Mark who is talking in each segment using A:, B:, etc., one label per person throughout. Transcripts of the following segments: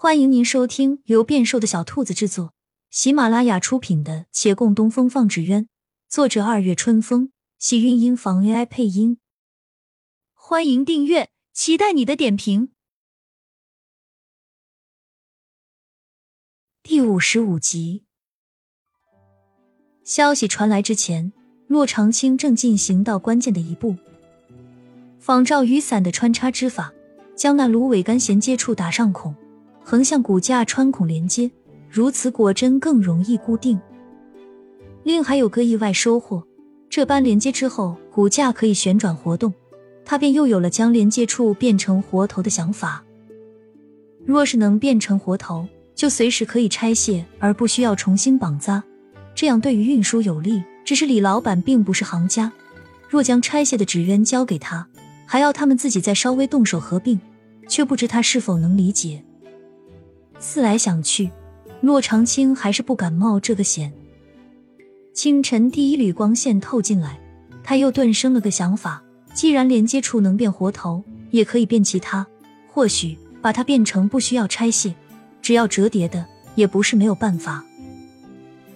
A: 欢迎您收听由变瘦的小兔子制作、喜马拉雅出品的《且共东风放纸鸢》，作者二月春风，喜韵音房 AI 配音。欢迎订阅，期待你的点评。第五十五集，消息传来之前，骆长青正进行到关键的一步，仿照雨伞的穿插之法，将那芦苇杆衔接处打上孔。横向骨架穿孔连接，如此果真更容易固定。另还有个意外收获，这般连接之后，骨架可以旋转活动，他便又有了将连接处变成活头的想法。若是能变成活头，就随时可以拆卸，而不需要重新绑扎，这样对于运输有利。只是李老板并不是行家，若将拆卸的纸鸢交给他，还要他们自己再稍微动手合并，却不知他是否能理解。思来想去，骆长青还是不敢冒这个险。清晨第一缕光线透进来，他又顿生了个想法：既然连接处能变活头，也可以变其他。或许把它变成不需要拆卸，只要折叠的，也不是没有办法。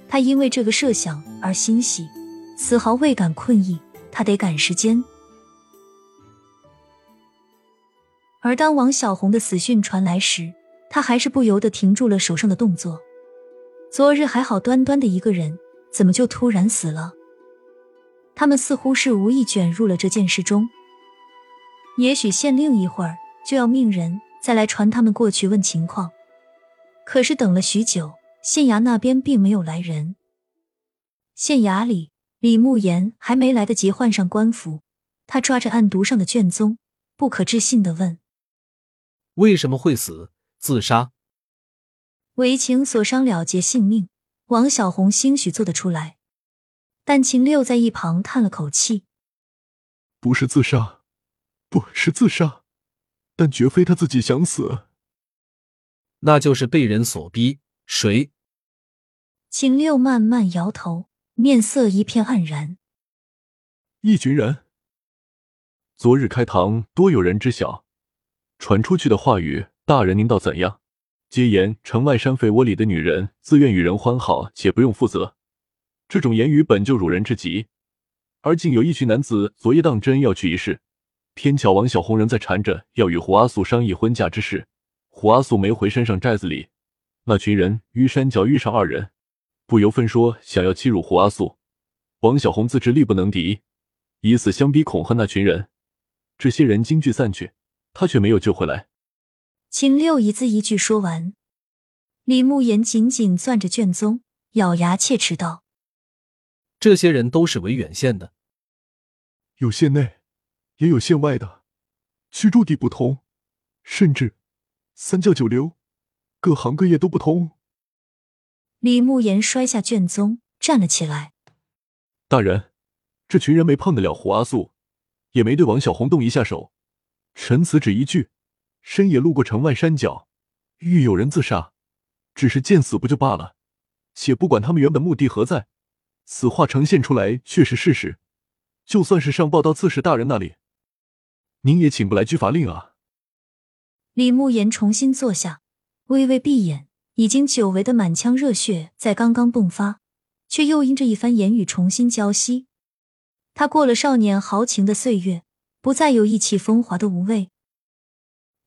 A: 他因为这个设想而欣喜，丝毫未感困意。他得赶时间。而当王小红的死讯传来时，他还是不由得停住了手上的动作。昨日还好端端的一个人，怎么就突然死了？他们似乎是无意卷入了这件事中。也许县令一会儿就要命人再来传他们过去问情况。可是等了许久，县衙那边并没有来人。县衙里，李慕言还没来得及换上官服，他抓着案牍上的卷宗，不可置信的问：“
B: 为什么会死？”自杀，
A: 为情所伤了结性命，王小红兴许做得出来，但秦六在一旁叹了口气：“
C: 不是自杀，不是自杀，但绝非他自己想死，
B: 那就是被人所逼。谁？”
A: 秦六慢慢摇头，面色一片黯然：“
C: 一群人。昨日开堂，多有人知晓，传出去的话语。”大人，您道怎样？皆言城外山匪窝里的女人自愿与人欢好，且不用负责。这种言语本就辱人至极。而竟有一群男子昨夜当真要去一试，偏巧王小红仍在缠着要与胡阿素商议婚嫁之事。胡阿素没回山上寨子里，那群人于山脚遇上二人，不由分说想要欺辱胡阿素。王小红自知力不能敌，以死相逼恐吓那群人。这些人惊惧散去，他却没有救回来。
A: 秦六一字一句说完，李慕言紧紧攥着卷宗，咬牙切齿道：“
B: 这些人都是维远县的，
C: 有县内，也有县外的，居住地不同，甚至三教九流，各行各业都不同。”
A: 李慕言摔下卷宗，站了起来：“
C: 大人，这群人没碰得了胡阿素，也没对王小红动一下手，臣此只一句。”深夜路过城外山脚，遇有人自杀，只是见死不救罢了。且不管他们原本目的何在，此话呈现出来却是事实。就算是上报到刺史大人那里，您也请不来拘罚令啊。
A: 李慕言重新坐下，微微闭眼，已经久违的满腔热血在刚刚迸发，却又因这一番言语重新浇熄。他过了少年豪情的岁月，不再有意气风华的无畏。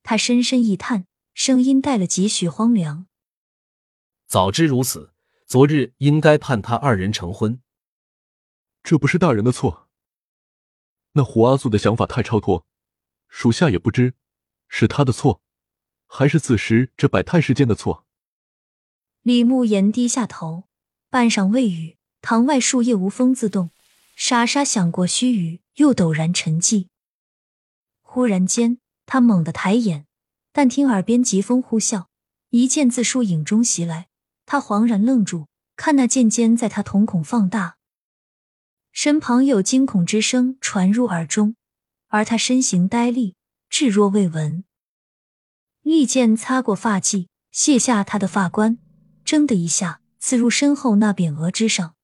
A: 他深深一叹，声音带了几许荒凉。
B: 早知如此，昨日应该判他二人成婚。
C: 这不是大人的错。那胡阿素的想法太超脱，属下也不知是他的错，还是此时这百态世间的错。
A: 李慕言低下头，半晌未语。堂外树叶无风自动，沙沙响过须臾，又陡然沉寂。忽然间。他猛地抬眼，但听耳边疾风呼啸，一剑自树影中袭来。他恍然愣住，看那剑尖在他瞳孔放大，身旁有惊恐之声传入耳中，而他身形呆立，置若未闻。利剑擦过发髻，卸下他的发冠，铮的一下刺入身后那匾额之上。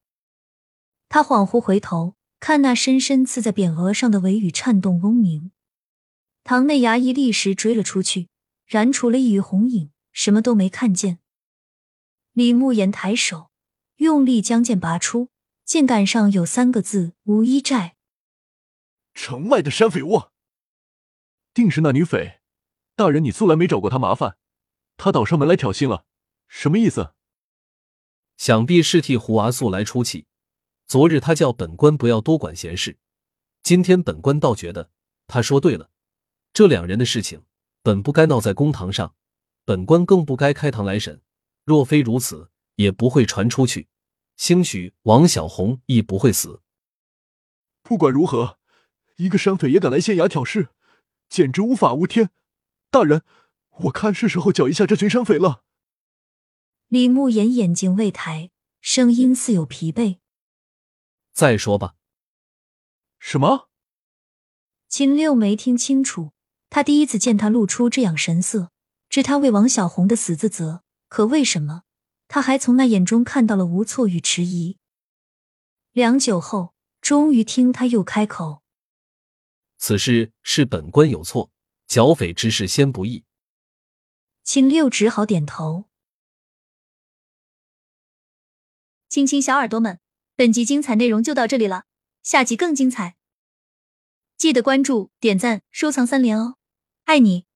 A: 他恍惚回头，看那深深刺在匾额上的尾羽颤动嗡鸣。堂内衙役立时追了出去，然除了一缕红影，什么都没看见。李慕言抬手，用力将剑拔出，剑杆上有三个字：无一寨。
C: 城外的山匪窝，定是那女匪。大人，你素来没找过她麻烦，她倒上门来挑衅了，什么意思？
B: 想必是替胡阿素来出气。昨日他叫本官不要多管闲事，今天本官倒觉得他说对了。这两人的事情本不该闹在公堂上，本官更不该开堂来审。若非如此，也不会传出去。兴许王小红亦不会死。
C: 不管如何，一个山匪也敢来县衙挑事，简直无法无天。大人，我看是时候剿一下这群山匪了。
A: 李慕言眼睛未抬，声音似有疲惫。
B: 再说吧。
C: 什么？
A: 秦六没听清楚。他第一次见他露出这样神色，知他为王小红的死自责。可为什么？他还从那眼中看到了无措与迟疑。良久后，终于听他又开口：“
B: 此事是本官有错，剿匪之事先不议。”
A: 秦六只好点头。
D: 亲亲小耳朵们。本集精彩内容就到这里了，下集更精彩，记得关注、点赞、收藏三连哦，爱你！